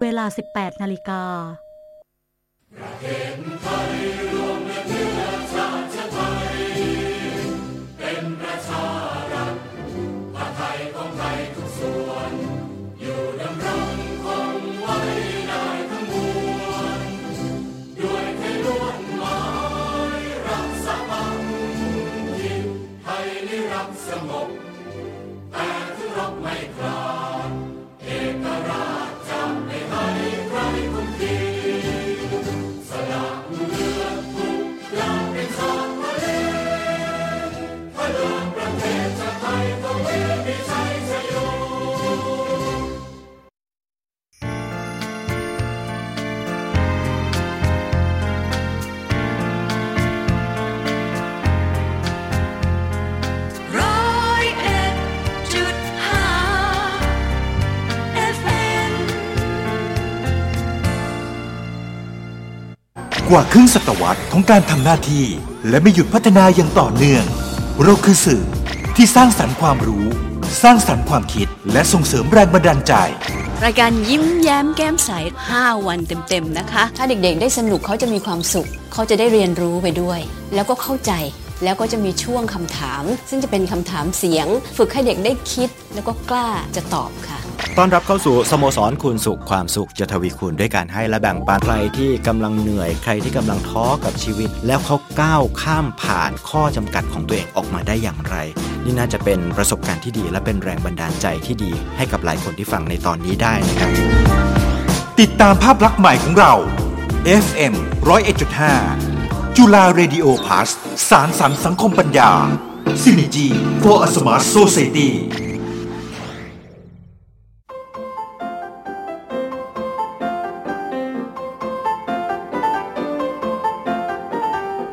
เวลา 18 นาฬิการ้ กว่าครึ่งศตวรรษของการทำหน้าที่ และไม่หยุดพัฒนาอย่างต่อเนื่อง เราคือสื่อที่สร้างสรรค์ความรู้ สร้างสรรค์ความคิด และส่งเสริมแรงบันดาลใจ รายการยิ้มแย้มแก้มใส 5 วันเต็มๆนะคะ ถ้าเด็กๆ ได้สนุกเขาจะมีความสุข เขาจะได้เรียนรู้ไปด้วย แล้วก็เข้าใจ แล้วก็จะมีช่วงคำถาม ซึ่งจะเป็นคำถามเสียง ฝึกให้เด็กได้คิด แล้วก็กล้าจะตอบค่ะต้อนรับเข้าสู่สโมสรคูณสุขความสุขจะทวีคูณด้วยการให้และแบ่งปันใครที่กำลังเหนื่อยใครที่กำลังท้อกับชีวิต แล้วเขาก้าวข้ามผ่านข้อจำกัดของตัวเองออกมาได้อย่างไร นี่น่าจะเป็นประสบการณ์ที่ดี และเป็นแรงบันดาลใจที่ดี ให้กับหลายคนที่ฟังในตอนนี้ได้นะครับ ติดตามภาพลักษณ์ใหม่ของเรา FM 101.5 จุฬา Radio Plus สารสรรค์สังคมปัญญา Synergy for a Smart Society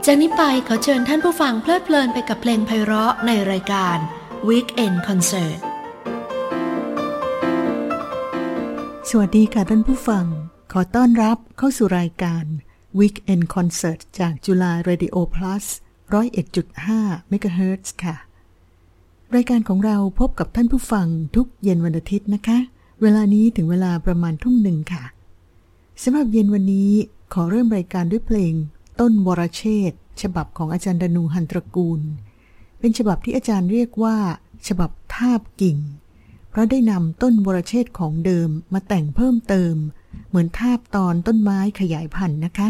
จากนี้ไปขอเชิญท่านผู้ฟังเพลิดเพลินไปกับเพลงไพเราะในรายการ Weekend Concert สวัสดีค่ะท่านผู้ฟัง ขอต้อนรับเข้าสู่รายการ Weekend Concert จากจุฬา Radio Plus 101.5 MHz ค่ะ รายการของเราพบกับท่านผู้ฟังทุกเย็นวันอาทิตย์นะคะ เวลานี้ถึงเวลาประมาณทุ่มหนึ่งค่ะสำหรับเย็นวันนี้ขอเริ่มรายการด้วยเพลง ต้นวรเชษฉบับของอาจารย์ดนูหันตระกูล เป็นฉบับที่อาจารย์เรียกว่า ฉบับทาบกิ่ง เพราะได้นำต้นวรเชษของเดิมมาแต่งเพิ่มเติม เหมือนทาบตอนต้นไม้ขยายพันธุ์นะคะ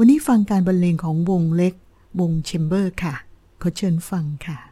วันนี้ฟังการบรรเลงของวงเล็ก วงเชมเบอร์ค่ะ ขอเชิญฟังค่ะ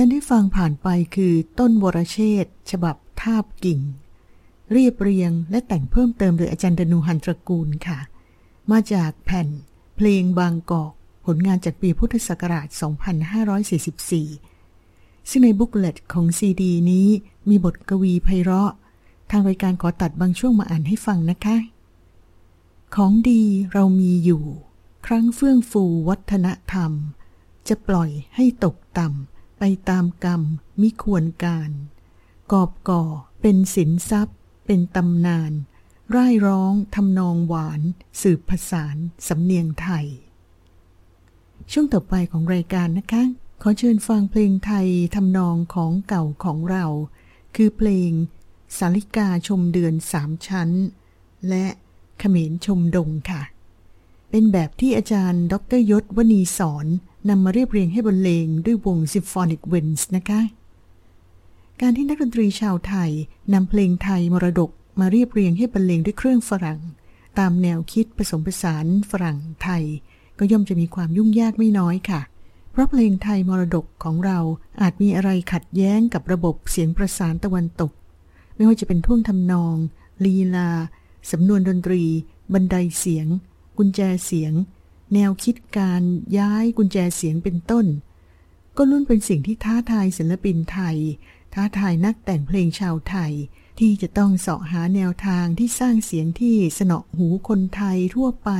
ที่านได้ฟังผ่านไปคือต้นวรเชษฐ์ฉบับทาบกิ่ง เรียบเรียงและแต่งเพิ่มเติมโดยอาจารย์ดนูหันตระกูลค่ะ มาจากแผ่น เพลงบางกอก ผลงานจากปีพุทธศักราช 2544 ซึ่งในบุ๊กเลตของซีดีนี้มีบทกวีไพเราะ ทางรายการขอตัดบางช่วงมาอ่านให้ฟังนะคะ ของดีเรามีอยู่ ครั้งเฟื่องฟูวัฒนธรรม จะปล่อยให้ตกต่ำ ไปตามกรรมมิควรการ กอบก่อเป็นสินทรัพย์ เป็นตำนาน ร่ายร้องทำนองหวาน สืบผสานสำเนียงไทย ช่วงต่อไปของรายการนะคะ ขอเชิญฟังเพลงไทยทำนองของเก่าของเรา คือเพลง สาลิกาชมเดือนสามชั้น และเขมรชมดงค่ะ เป็นแบบที่อาจารย์ ดรยศวณีสอน นำมาเรียบเรียงให้บรรเลงด้วยวง Symphonic Winds นะคะ การที่นักดนตรีชาวไทยนำเพลงไทยมรดกมาเรียบเรียงให้บรรเลงด้วยเครื่องฝรั่ง ตามแนวคิดผสมผสานฝรั่งไทย ก็ย่อมจะมีความยุ่งยากไม่น้อยค่ะ เพราะเพลงไทยมรดกของเราอาจมีอะไรขัดแย้งกับระบบเสียงประสานตะวันตก ไม่ว่าจะเป็นท่วงทำนอง ลีลาสำนวนดนตรี บันไดเสียง กุญแจเสียง แนวคิดการย้ายกุญแจเสียงเป็นต้น ก็ล้วนเป็นสิ่งที่ท้าทายศิลปินไทย ท้าทายนักแต่งเพลงชาวไทย ที่จะต้องเสาะหาแนวทางที่สร้างเสียงที่สนอหูคนไทยทั่วไป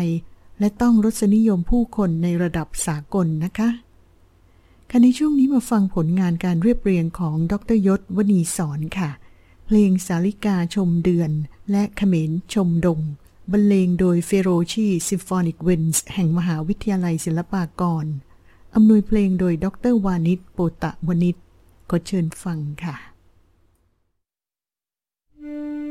และต้องรสนิยมผู้คนในระดับสากลนะคะค่ะในช่วงนี้มาฟังผลงานการเรียบเรียงของดรยศวณีสอนค่ะ เพลงสาลิกาชมเดือน และเขมรชมดง บรรเลงโดย Feroci Symphonic Winds แห่งมหาวิทยาลัยศิลปากร อำนวยเพลงโดยดรวานิชโปตะวณิชก็เชิญฟังค่ะ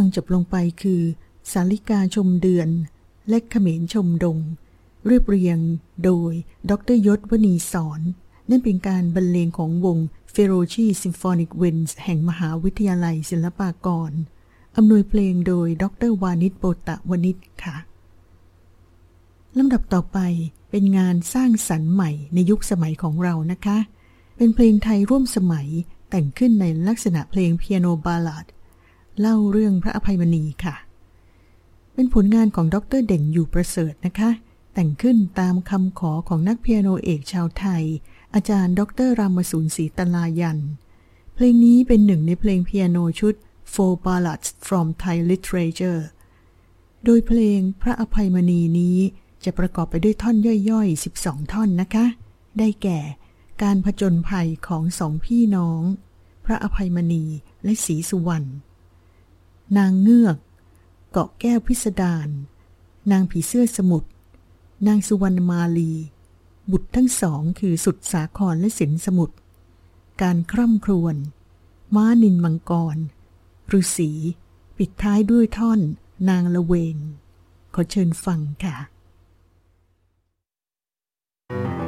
ฟังจบลงไปคือ สาลิกาชมเดือน และเขมรชมดง เรียบเรียงโดย ดรยศวณีสอน นั่นเป็นการบรรเลงของวง Feroci Symphonic Winds แห่งมหาวิทยาลัยศิลปากรอำนวยเพลงโดยดรวานิชโปตะวณิชค่ะลำดับต่อไปเป็นงานสร้างสรรค์ใหม่ในยุคสมัยของเรานะคะ เป็นเพลงไทยร่วมสมัยแต่งขึ้นในลักษณะเพลงเปียโนบาลาด เล่าเรื่องพระอภัยมณีค่ะ เป็นผลงานของดรเด่นอยู่ประเสริฐนะคะ แต่งขึ้นตามคำขอของนักเปียโนเอกชาวไทย อาจารย์ดรรามสูนศรีตลายัน เพลงนี้เป็นหนึ่งในเพลงเปียโนชุด Four Ballads from Thai Literature โดยเพลงพระอภัยมณีนี้จะประกอบไปด้วยท่อนย่อยๆ 12 ท่อนนะคะ ได้แก่ การผจญภัยของสองพี่น้อง พระอภัยมณีและศรีสุวรรณ นางเงือก เกาะแก้วพิสดารนางผีเสื้อสมุทรนางสุวรรณมาลี บุตรทั้งสองคือสุดสาครและสินสมุทรการคร่ำครวญม้านินมังกรฤาษีปิดท้ายด้วยท่อนนางละเวง ขอเชิญฟังค่ะ「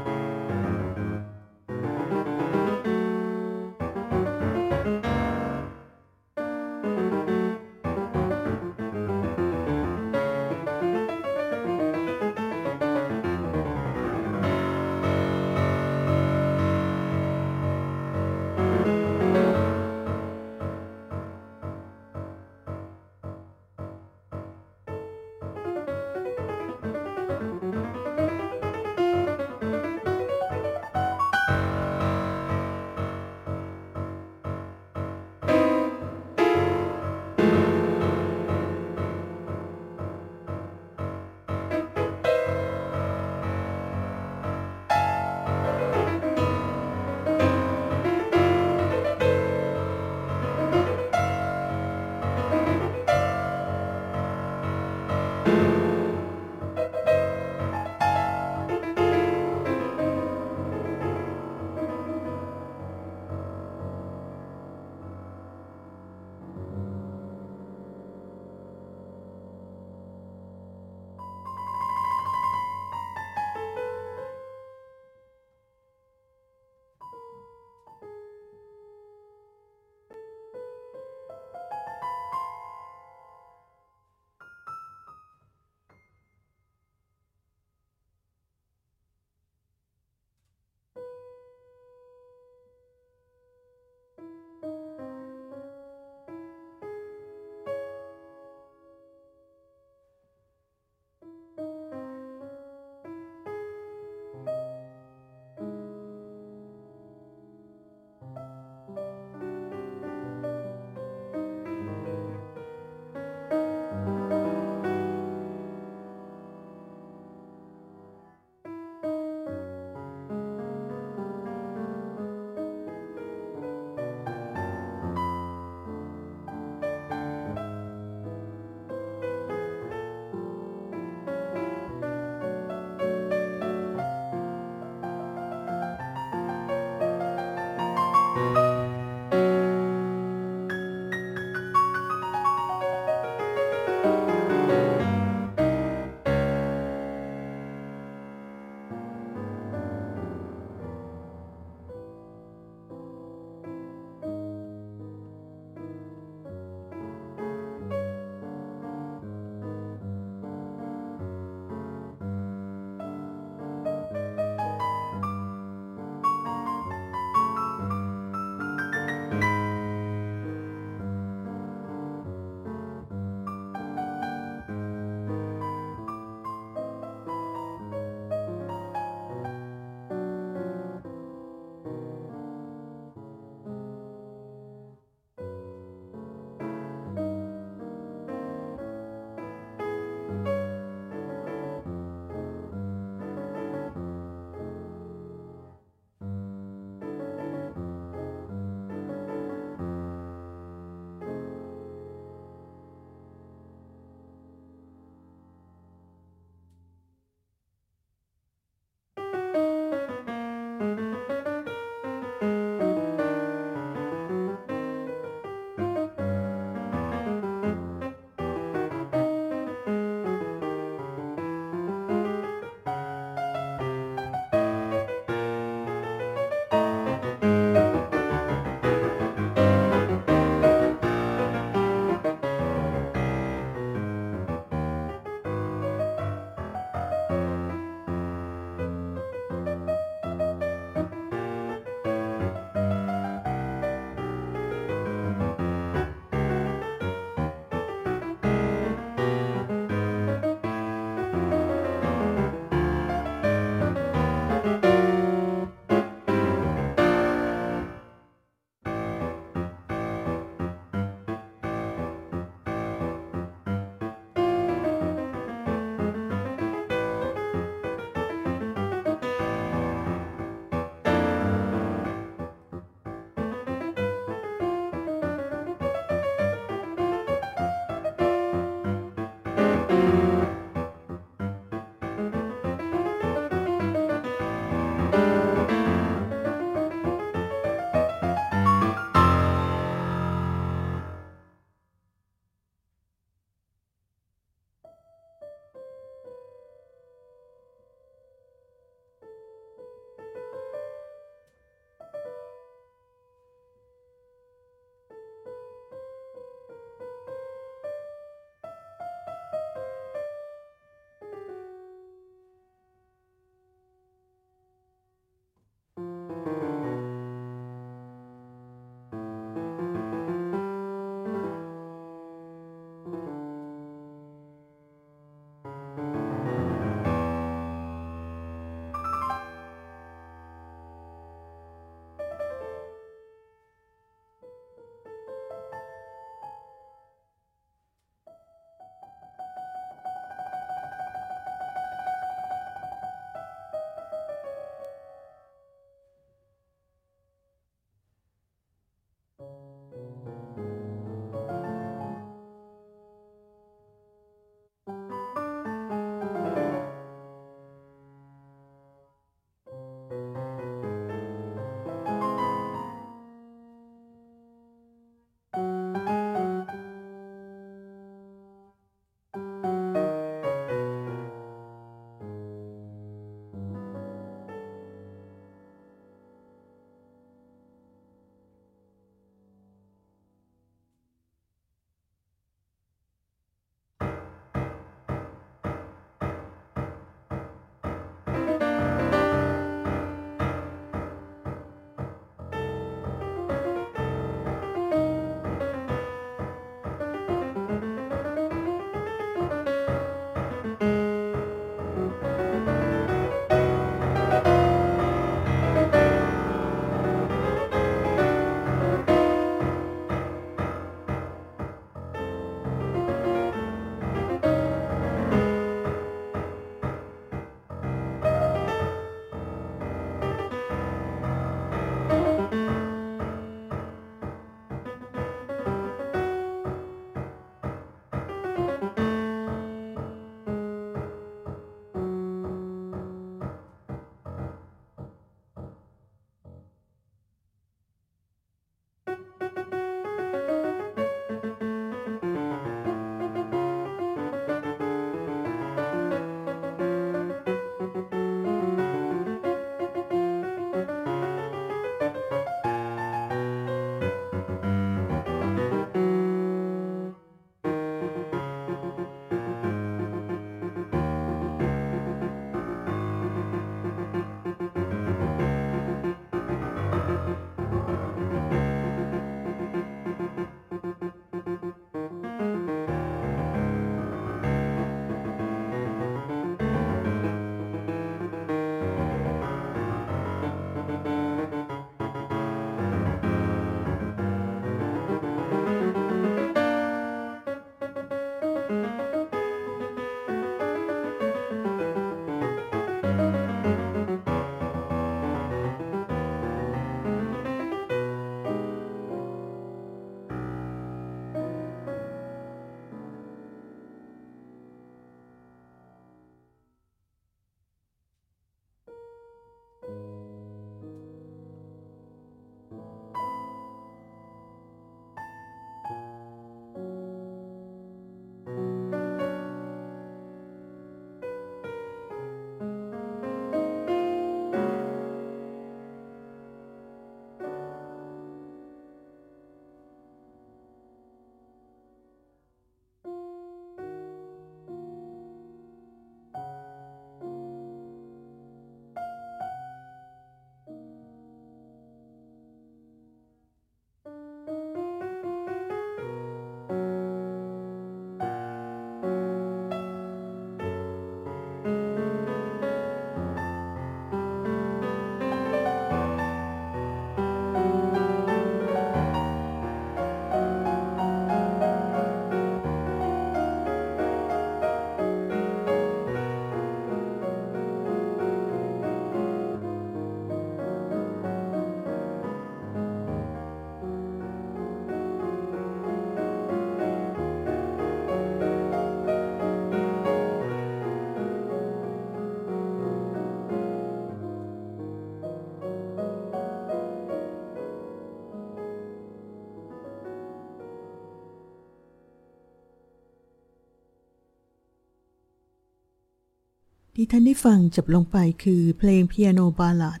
ที่ท่านได้ฟังจบลงไปคือเพลงเปียโนบาลาด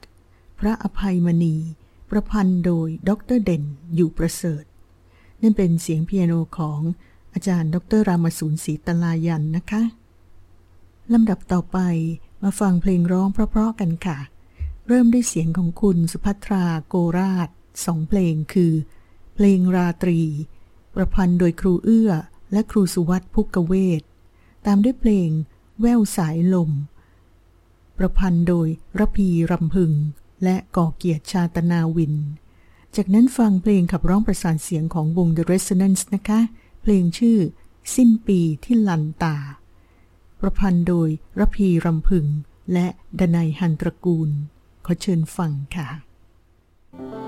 พระอภัยมณี ประพันธ์โดยดรเด่นอยู่ประเสริฐ นั่นเป็นเสียงเปียโนของอาจารย์ดรรามสูนศรีตลายันนะคะลำดับต่อไปมาฟังเพลงร้องเพราะๆกันค่ะ เริ่มด้วยเสียงของคุณสุภัทราโกราชสองเพลงคือ เพลงราตรี ประพันธ์โดยครูเอื้อและครูสุวัตพุกเวศตามด้วยเพลง แววสายลม ประพันธ์โดยระพีรำพึง และก่อเกียรติชาตนาวิน จากนั้นฟังเพลงขับร้องประสานเสียงของวง The Resonance นะคะ เพลงชื่อ สิ้นปีที่ลันตา ประพันธ์โดยระพีรำพึง และดนัยหันตระกูล ขอเชิญฟังค่ะเ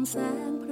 องแสง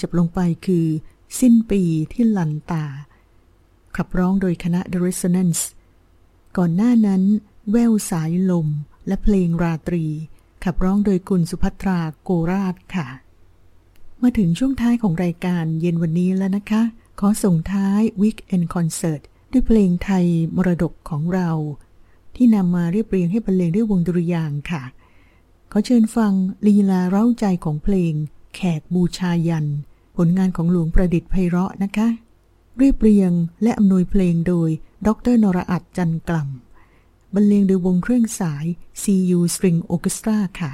จบลงไปคือ สิ้นปีที่ลันตา ขับร้องโดยคณะ The Resonance ก่อนหน้านั้น แววสายลมและเพลงราตรี ขับร้องโดยคุณสุภัทราโกราชค่ะ มาถึงช่วงท้ายของรายการเย็นวันนี้แล้วนะคะ ขอส่งท้าย Weekend Concert ด้วยเพลงไทยมรดกของเรา ที่นำมาเรียบเรียงให้บรรเลงด้วยวงดุริยางค์ค่ะ ขอเชิญฟังลีลาเร้าใจของเพลง แขกบูชายัน ผลงานของหลวงประดิษฐ์ไพเราะนะคะ เรียบเรียงและอำนวยเพลงโดย ดรนรอัดจันกล่ำบรรเลงโดยวงเครื่องสาย CU String Orchestra ค่ะ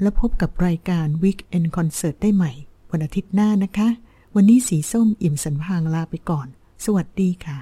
แล้วพบกับรายการ Weekend Concert ได้ใหม่ วันอาทิตย์หน้านะคะ วันนี้สีส้มอิ่มสันพางลาไปก่อน สวัสดีค่ะ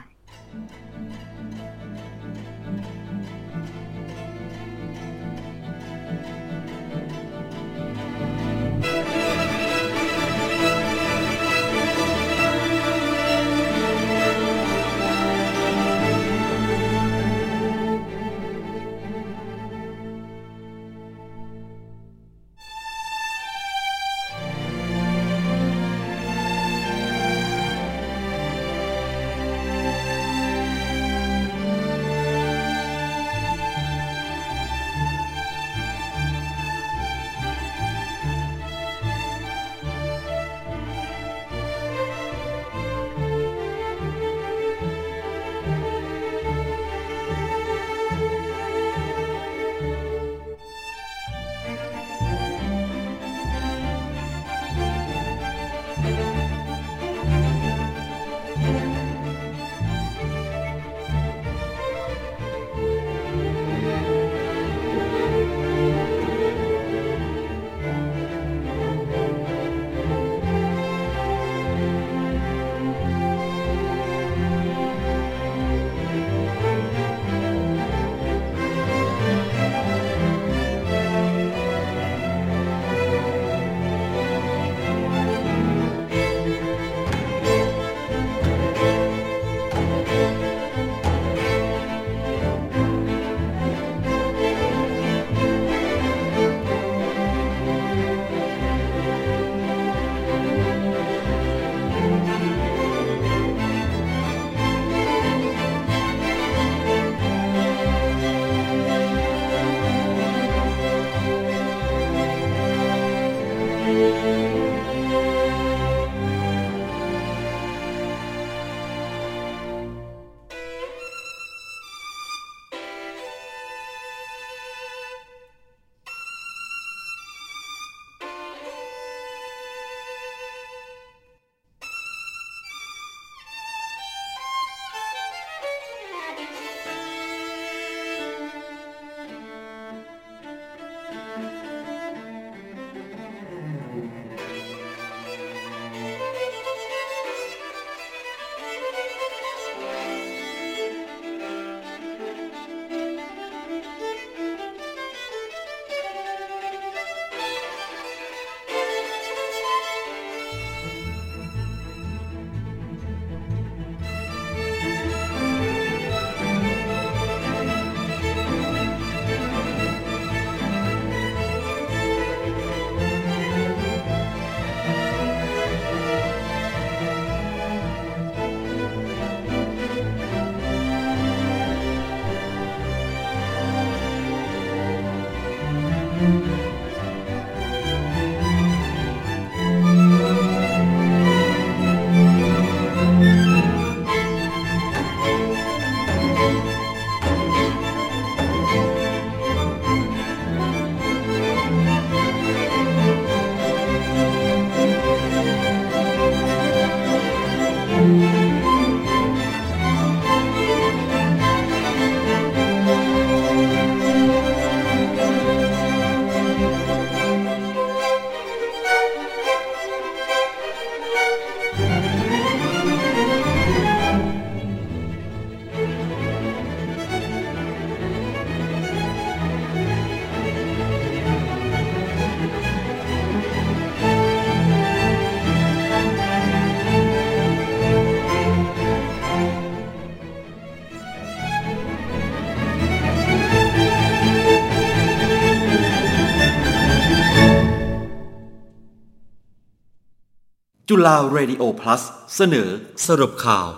ฬาเรดิโอ plus เสนอสรุปข่าว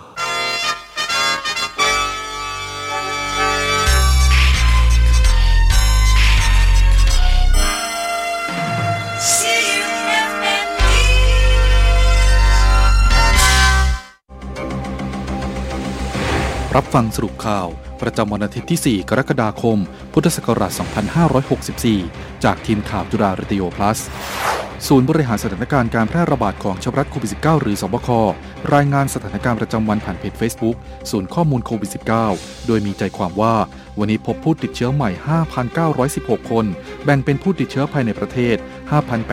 รับฟังสรุปข่าว ประจำวันอาทิตย์ที่ 4 กรกฎาคม พุทธศักราช 2564 จากทีมข่าวจุฬาเรดิโอ plus ศูนย์บริหารสถานการณ์การแพร่ระบาดของชื้อรัฐโควิด -19 หรือสบค รายงานสถานการณ์ประจำวันผ่านเพจ Facebook ศูนย์ข้อมูลโควิด -19 โดยมีใจความว่า วันนี้พบผู้ติดเชื้อใหม่ 5,916 คน แบ่งเป็นผู้ติดเชื้อภายในประเทศ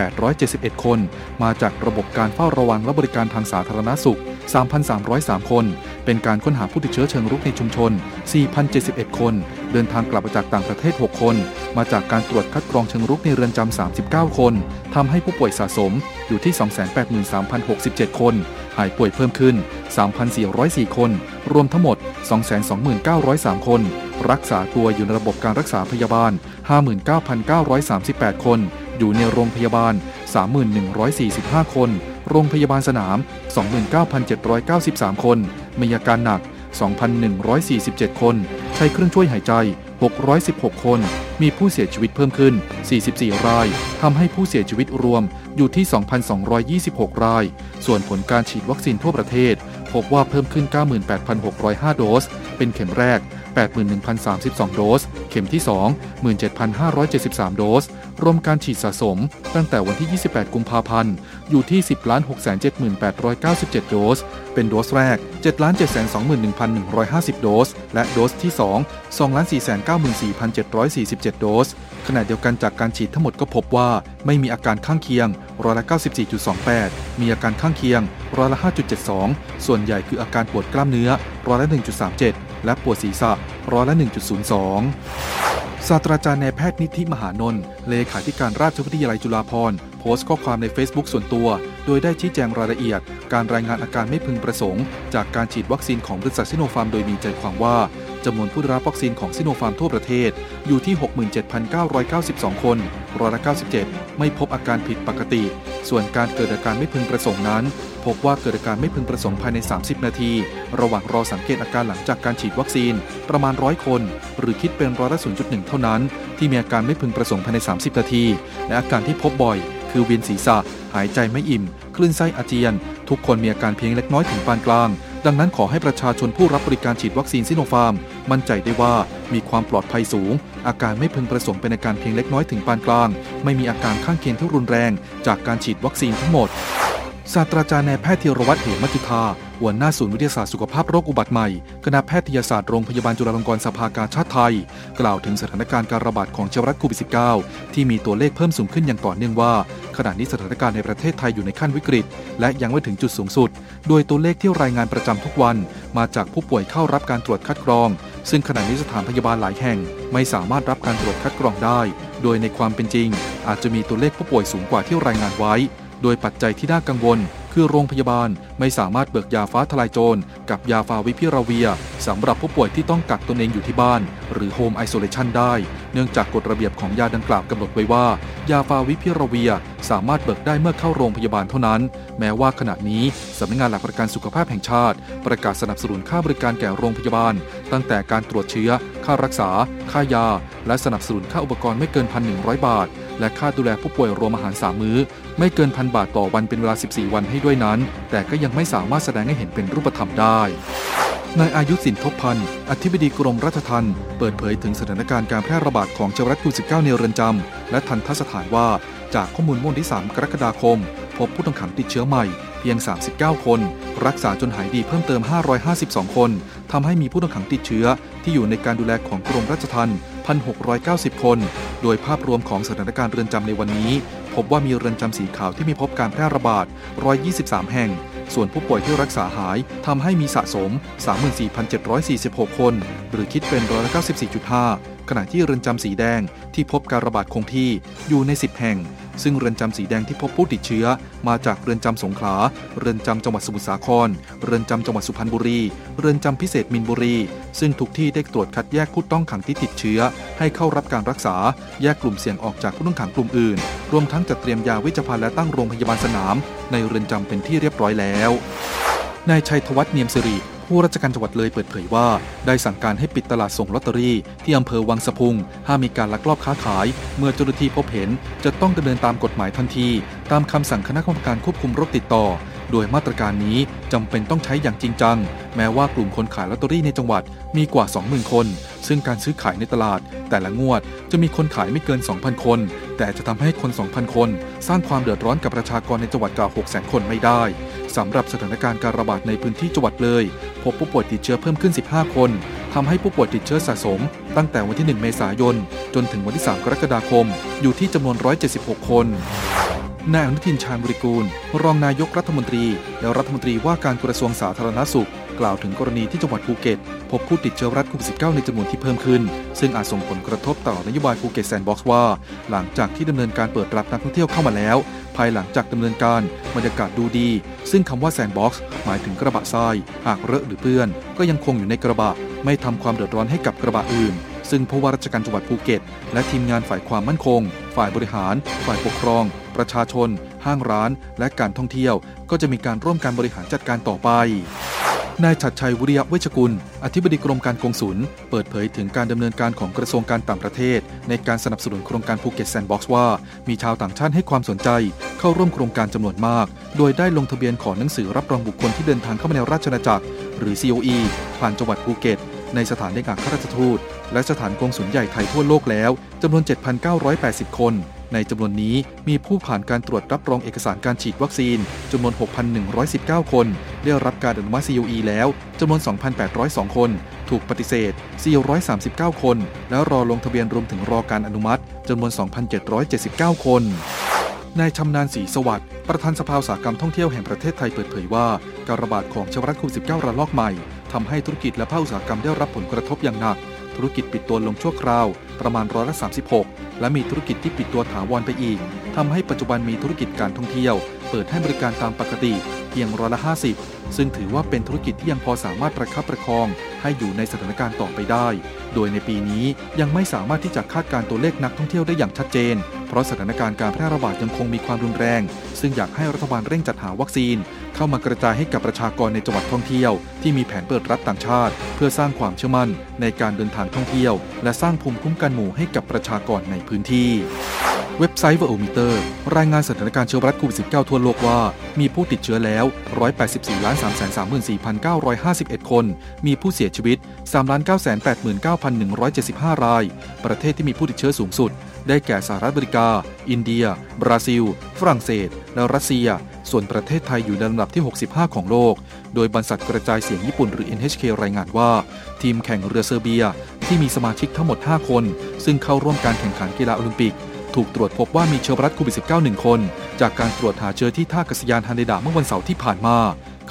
5,871 คน มาจากระบบการเฝ้าระวังและบริการทางสาธารณสุข 3,303 คน เป็นการค้นหาผู้ติดเชื้อเชิงรุกในชุมชน 4,071 คน เดินทางกลับมาจากต่างประเทศ 6 คน มาจากการตรวจคัดกรองเชิงรุกในเรือนจำ 39 คน ทำให้ผู้ป่วยสะสมอยู่ที่ 283,067 คน หายป่วยเพิ่มขึ้น 3,404 คน รวมทั้งหมด 229,903 คน รักษาตัวอยู่ในระบบการรักษาพยาบาล 59,938 คน อยู่ในโรงพยาบาล 31,145 คน โรงพยาบาลสนาม 29,793 คน มีอาการหนัก 2,147 คน ใช้เครื่องช่วยหายใจ 616 คน มีผู้เสียชีวิตเพิ่มขึ้น 44 ราย ทำให้ผู้เสียชีวิตรวมอยู่ที่ 2,226 ราย ส่วนผลการฉีดวัคซีนทั่วประเทศ พบว่าเพิ่มขึ้น 98,605 โดส เป็นเข็มแรก 81,032 โดส เข็มที่ 2 17,573 โดส รวมการฉีดสะสมตั้งแต่วันที่ 28 กุมภาพันธ์ อยู่ที่ 10 6 7 8 9 7 โดส เป็นโดสแรก 7,721,150 โดส และโดสที่ 2 2,494,747 โดส ขณะเดียวกันจากการฉีดทั้งหมดก็พบว่า ไม่มีอาการข้างเคียงร้อยละ94.28 มีอาการข้างเคียงร้อยละ5.72 ส่วนใหญ่คืออาการปวดกล้ามเนื้อร้อยละ1.37 และปวดศีรษะร้อยละ1.02ศาสตราจารย์นายแพทย์นิธิมหานนท์เลขาธิการราชวิทยาลัยจุฬาภรณ์ โพสต์ข้อความใน Facebook ส่วนตัว โดยได้ชี้แจงรายละเอียด การรายงานอาการไม่พึงประสงค์ จากการฉีดวัคซีนของบริษัทซิโนฟาร์มโดยมีใจความว่าจำนวนผู้รับวัคซีนของซิโนฟาร์มทั่วประเทศ อยู่ที่ 67,992 คนร้อยละ97 ไม่พบอาการผิดปกติ ส่วนการเกิดอาการไม่พึงประสงค์นั้น พบว่าเกิดอาการไม่พึงประสงค์ภายใน 30 นาที ระหว่างรอสังเกตอาการหลังจากการฉีดวัคซีน ประมาณร้อยคน หรือคิดเป็นร้อยละ0.1 เท่านั้น ที่มีอาการไม่พึงประสงค์ภายใน 30 นาที และอาการที่พบบ่อย คือเวียนศีรษะ หายใจไม่อิ่ม คลื่นไส้อาเจียน ทุกคนมีอาการเพียงเล็กน้อยถึงปานกลาง ดังนั้นขอให้ประชาชนผู้รับบริการฉีดวัคซีนซิโนฟาร์ม มั่นใจได้ว่ามีความปลอดภัยสูง อาการไม่พึงประสงค์เป็นอาการเพียงเล็กน้อยถึงปานกลาง ไม่มีอาการข้างเคียงที่รุนแรง จากการฉีดวัคซีนทั้งหมด ศาสตราจารย์นายแพทย์ธีรวัตรเหมมัจจุธาหัวหน้าศูนย์วิทยาศาสตร์สุขภาพโรคอุบัติใหม่ คณะแพทยศาสตร์โรงพยาบาลจุฬาลงกรณ์สภากาชาติไทย กล่าวถึงสถานการณ์การระบาดของเชื้อรัฐโควิด -19 ที่มีตัวเลขเพิ่มสูงขึ้นอย่างต่อเนื่องว่า ขณะนี้สถานการณ์ในประเทศไทยอยู่ในขั้นวิกฤต และยังไม่ถึงจุดสูงสุด โดยตัวเลขที่รายงานประจำทุกวัน มาจากผู้ป่วยเข้ารับการตรวจคัดกรอง ซึ่งขณะนี้สถานพยาบาลหลายแห่ง ไม่สามารถรับการตรวจคัดกรองได้ โดยในความเป็นจริง อาจจะมีตัวเลขผู้ป่วยสูงกว่าที่รายงานไว้ โดยปัจจัยที่น่ากังวล คือโรงพยาบาลไม่สามารถเบิกยาฟ้าทลายโจร กับยาฟาวิพิราเวียสำหรับผู้ป่วยที่ต้องกักตนเองอยู่ที่บ้าน หรือโฮมไอโซเลชันได้ เนื่องจากกฎระเบียบของยาดังกล่าวกำหนดไว้ว่า ยาฟาวิพิราเวียสามารถเบิกได้เมื่อเข้าโรงพยาบาลเท่านั้น แม้ว่าขณะนี้สำนักงานหลักประกันสุขภาพแห่งชาติ ประกาศสนับสนุนค่าบริการแก่โรงพยาบาล ตั้งแต่การตรวจเชื้อ ค่ารักษา ค่ายา และสนับสนุนค่าอุปกรณ์ไม่เกิน1,100บาท และค่าดูแลผู้ป่วยรวมอาหารสามมื้อไม่เกินพันบาทต่อวันเป็นเวลา 14 วันให้ด้วยนั้น แต่ก็ยังไม่สามารถแสดงให้เห็นเป็นรูปธรรมได้นายอายุสินทบพันธ์อธิบดีกรมราชทัณฑ์เปิดเผยถึงสถานการณ์การแพร่ระบาดของเชื้อไวรัสโควิด -19 ในเรือนจำและทันทสถานว่า จากข้อมูลม่วนที่ 3 กรกฎาคม พบผู้ต้องขังติดเชื้อใหม่เพียง 39 คน รักษาจนหายดีเพิ่มเติม 552 คน ทำให้มีผู้ต้องขังติดเชื้อ ที่อยู่ในการดูแลของกรมราชทัณฑ์ 1,690 คน โดยภาพรวมของสถานการณ์เรือนจำในวันนี้ พบว่ามีเรือนจำสีขาวที่มีพบการแพร่ระบาด 123 แห่ง ส่วนผู้ป่วยที่รักษาหายทำให้มีสะสม 34,746 คน หรือคิดเป็นร้อยละ94.5 ขณะที่เรือนจำสีแดงที่พบการระบาดคงที่อยู่ใน 10 แห่ง ซึ่งเรือนจำสีแดงที่พบผู้ติดเชื้อ มาจากเรือนจำสงขลา เรือนจำจังหวัดสมุทรสาคร เรือนจำจังหวัดสุพรรณบุรี เรือนจำพิเศษมินบุรี ซึ่งทุกที่ได้ตรวจคัดแยกผู้ต้องขังที่ติดเชื้อ ให้เข้ารับการรักษา แยกกลุ่มเสี่ยงออกจากผู้ต้องขังกลุ่มอื่น รวมทั้งจัดเตรียมยาวิจภัณฑ์และตั้งโรงพยาบาลสนาม ในเรือนจำเป็นที่เรียบร้อยแล้วนายชัยธวัฒน์เนียมสิริ ผู้ราชการจังหวัดเลยเปิดเผยว่า ได้สั่งการให้ปิดตลาดส่งลอตเตอรี่ที่อำเภอวังสะพุงห้ามมีการลักลอบค้าขาย เมื่อเจ้าหน้าที่พบเห็น จะต้องดำเนินตามกฎหมายทันที ตามคำสั่งคณะกรรมการควบคุมโรคติดต่อ โดยมาตรการนี้จำเป็นต้องใช้อย่างจริงจัง แม้ว่ากลุ่มคนขายลอตเตอรี่ในจังหวัดมีกว่า 20,000 คน ซึ่งการซื้อขายในตลาด แต่ละงวดจะมีคนขายไม่เกิน 2,000 คน แต่จะทำให้คน 2,000 คน สร้างความเดือดร้อนกับประชากรในจังหวัดกว่า600,000 คนไม่ได้สำหรับสถานการณ์การระบาดในพื้นที่จังหวัดเลย พบผู้ป่วยติดเชื้อเพิ่มขึ้น 15 คนทำให้ผู้ป่วยติดเชื้อสะสม ตั้งแต่วันที่ 1 เมษายน จนถึงวันที่ 3 กรกฎาคม อยู่ที่จำนวน 176 คน นายอนุทินชาญบริกูล รองนายกรัฐมนตรี และรัฐมนตรีว่าการกระทรวงสาธารณสุข กล่าวถึงกรณีที่จังหวัดภูเก็ต พบผู้ติดเชื้อไวรัสโควิด -19 ในจำนวนที่เพิ่มขึ้น ซึ่งอาจส่งผลกระทบต่อนโยบายภูเก็ตแซนด์บ็อกซ์ว่า หลังจากที่ดำเนินการเปิดรับนักท่องเที่ยวเข้ามาแล้ว ภายหลังจากดำเนินการบรรยากาศดูดี ซึ่งคำว่าแซนด์บ็อกซ์หมายถึงกระบะทราย หากเลอะหรือเปื้อน ก็ยังคงอยู่ในกระบะ ไม่ทำความเดือดร้อนให้กับกระบะอื่น ซึ่งผู้ว่าราชการจังหวัดภูเก็ต และทีมงานฝ่ายความมั่นคง ฝ่ายบริหาร ฝ่ายปกครอง ประชาชน ห้างร้าน และการท่องเที่ยว ก็จะมีการร่วมการบริหารจัดการต่อไปนายฉัตรชัยวิริยเวชกุล อธิบดีกรมการกงสุล เปิดเผยถึงการดำเนินการของกระทรวงการต่างประเทศ ในการสนับสนุนโครงการภูเก็ตแซนด์บ็อกซ์ว่า มีชาวต่างชาติให้ความสนใจ เข้าร่วมโครงการจำนวนมาก โดยได้ลงทะเบียนขอหนังสือรับรองบุคคลที่เดินทางเข้ามาในราชอาณาจักร หรือ COE ผ่านจังหวัดภูเก็ต ในสถานเอกอัครราชทูต และสถานกงสุลใหญ่ไทยทั่วโลกแล้วจำนวน 7,980 คน ในจำนวนนี้มีผู้ผ่านการตรวจรับรองเอกสารการฉีดวัคซีนจำนวน 6,119 คน ได้รับการอนุมัติ COE แล้วจำนวน 2,802 คน ถูกปฏิเสธ 439 คน แล้วรอลงทะเบียนรวมถึงรอการอนุมัติจำนวน 2,779 คนนายชำนาญศรีสวัสดิ์ ประธานสภาอุตสาหกรรมท่องเที่ยวแห่งประเทศไทยเปิดเผยว่า การระบาดของเชื้อไวรัสโควิด -19 ระลอกใหม่ ทำให้ธุรกิจและภาคอุตสาหกรรมได้รับผลกระทบอย่างหนัก ธุรกิจปิดตัวลงชั่วคราว ประมาณร้อยละ36 และมีธุรกิจที่ปิดตัวถาวรไปอีกทำให้ปัจจุบันมีธุรกิจการท่องเที่ยว เปิดให้บริการตามปกติ เพียงร้อยละ50 ซึ่งถือว่าเป็นธุรกิจที่ยังพอสามารถประคับประคอง ให้อยู่ในสถานการณ์ต่อไปได้ โดยในปีนี้ยังไม่สามารถที่จะคาดการตัวเลขนักท่องเที่ยวได้อย่างชัดเจน เพราะสถานการณ์การแพร่ระบาดยังคงมีความรุนแรง ซึ่งอยากให้รัฐบาลเร่งจัดหาวัคซีน เข้ามากระจายให้กับประชากรในจังหวัดท่องเที่ยว ที่มีแผนเปิดรับต่างชาติ เพื่อสร้างความเชื่อมั่น ในการเดินทางท่องเที่ยว และสร้างภูมิคุ้มกันหมู่ให้กับประชากรในพื้นที่ เว็บไซต์ v โอมิเตอร์รายงานสถานการณ์เชื้อไวรัสโควิด -19 ทั่วโลกว่า มีผู้ติดเชื้อแล้ว 184 334,951 คน มีผู้เสียชีวิต 3,989,175 ราย ประเทศที่มีผู้ติดเชื้อสูงสุด ได้แก่สหรัฐอเมริกา อินเดีย บราซิล ฝรั่งเศส และรัสเซีย ส่วนประเทศไทยอยู่ในลำดับที่ 65 ของโลก โดยบรรษัทกระจายเสียงญี่ปุ่นหรือ NHK รายงานว่า ทีมแข่งเรือเซอร์เบีย ที่มีสมาชิกทั้งหมด 5 คน ซึ่งเข้าร่วมการแข่งขันกีฬาโอลิมปิก ถูกตรวจพบว่ามีเชื้อไวรัสโควิด -19 หนึ่งคน จากการตรวจหาเชื้อที่ท่าอากาศยานฮาเนดาเมื่อวันเสาร์ที่ผ่านมา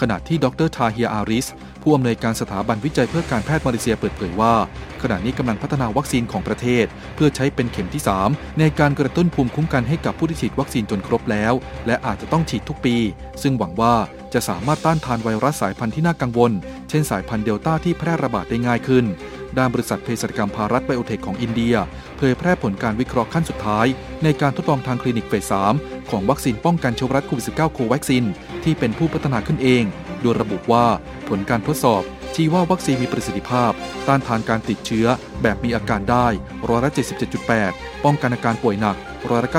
ขณะที่ดรทาเฮียอาริส ผู้อำนวยการสถาบันวิจัยเพื่อการแพทย์มาเลเซียเปิดเผยว่า ขณะนี้กำลังพัฒนาวัคซีนของประเทศ เพื่อใช้เป็นเข็มที่ 3 ในการกระตุ้นภูมิคุ้มกันให้กับผู้ที่ฉีดวัคซีนจนครบแล้ว และอาจจะต้องฉีดทุกปี ซึ่งหวังว่าจะสามารถต้านทานไวรัสสายพันธุ์ที่น่ากังวล เช่นสายพันธุ์เดลต้าที่แพร่ระบาดได้ง่ายขึ้น ด้านบริษัทเภสัชกรรมภารัตไบโอเทคของอินเดีย เผยแพร่ผลการวิเคราะห์ขั้นสุดท้าย ในการทดลองทางคลินิกเฟส 3 ของวัคซีนป้องกันเชื้อไวรัสโควิด -19 โควัคซิน ที่เป็นผู้พัฒนาขึ้นเอง โดยระบุว่าผลการทดสอบชี้ว่าวัคซีนมีประสิทธิภาพ ต้านทานการติดเชื้อ แบบมีอาการได้ร้อยละ77.8 ป้องกันอาการป่วยหนักร้อยละ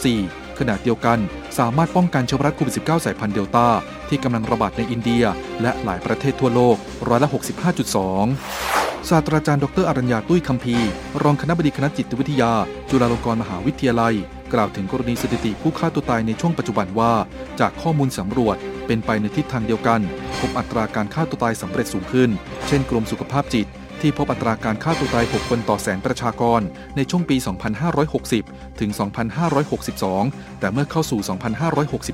93.4 ขณะเดียวกัน สามารถป้องกันเชื้อไวรัสโควิด -19 สายพันธุ์เดลต้า ที่กำลังระบาดในอินเดีย และหลายประเทศทั่วโลกร้อยละ65.2 ศาสตราจารย์ดรอรัญญาตุ้ยคัมพีรองคณะบดีคณะจิตวิทยา จุฬาลงกรณ์มหาวิทยาลัย กล่าวถึงกรณีสถิติผู้ฆ่าตัวตายในช่วงปัจจุบันว่า จากข้อมูลสำรวจเป็นไปในทิศทางเดียวกัน พบอัตราการฆ่าตัวตายสำเร็จสูงขึ้น เช่น กรมสุขภาพจิต ที่พบอัตราการฆ่าตัวตาย 6 คนต่อแสนประชากร ในช่วงปี 2560 ถึง 2562 แต่เมื่อเข้าสู่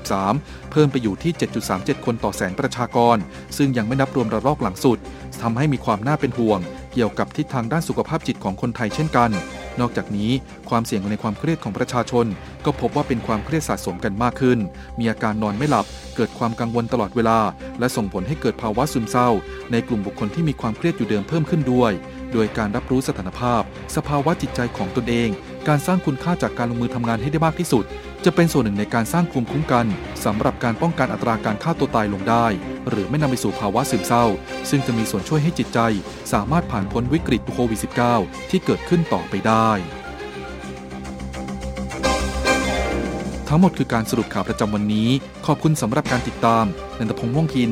2563 เพิ่มไปอยู่ที่ 7.37 คนต่อแสนประชากร ซึ่งยังไม่นับรวมระลอกหลังสุดทำให้มีความน่าเป็นห่วง เกี่ยวกับทิศทางด้านสุขภาพจิตของคนไทยเช่นกัน นอกจากนี้ความเสี่ยงในความเครียดของประชาชน ก็พบว่าเป็นความเครียดสะสมกันมากขึ้น มีอาการนอนไม่หลับ เกิดความกังวลตลอดเวลา และส่งผลให้เกิดภาวะซึมเศร้า ในกลุ่มบุคคลที่มีความเครียดอยู่เดิมเพิ่มขึ้นด้วย โดยการรับรู้สถานภาพ สภาวะจิตใจของตนเอง การสร้างคุณค่าจากการลงมือทำงานให้ได้มากที่สุด จะเป็นส่วนหนึ่งในการสร้างภูมิคุ้มกันสำหรับการป้องกันอัตราการฆ่าตัวตายลงได้ หรือไม่นำไปสู่ภาวะซึมเศร้า ซึ่งจะมีส่วนช่วยให้จิตใจ สามารถผ่านพ้นวิกฤตโควิด -19 ที่เกิดขึ้นต่อไปได้ ทั้งหมดคือการสรุปข่าวประจำวันนี้ ขอบคุณสำหรับการติดตามนันทพงษ์ม่วงพิน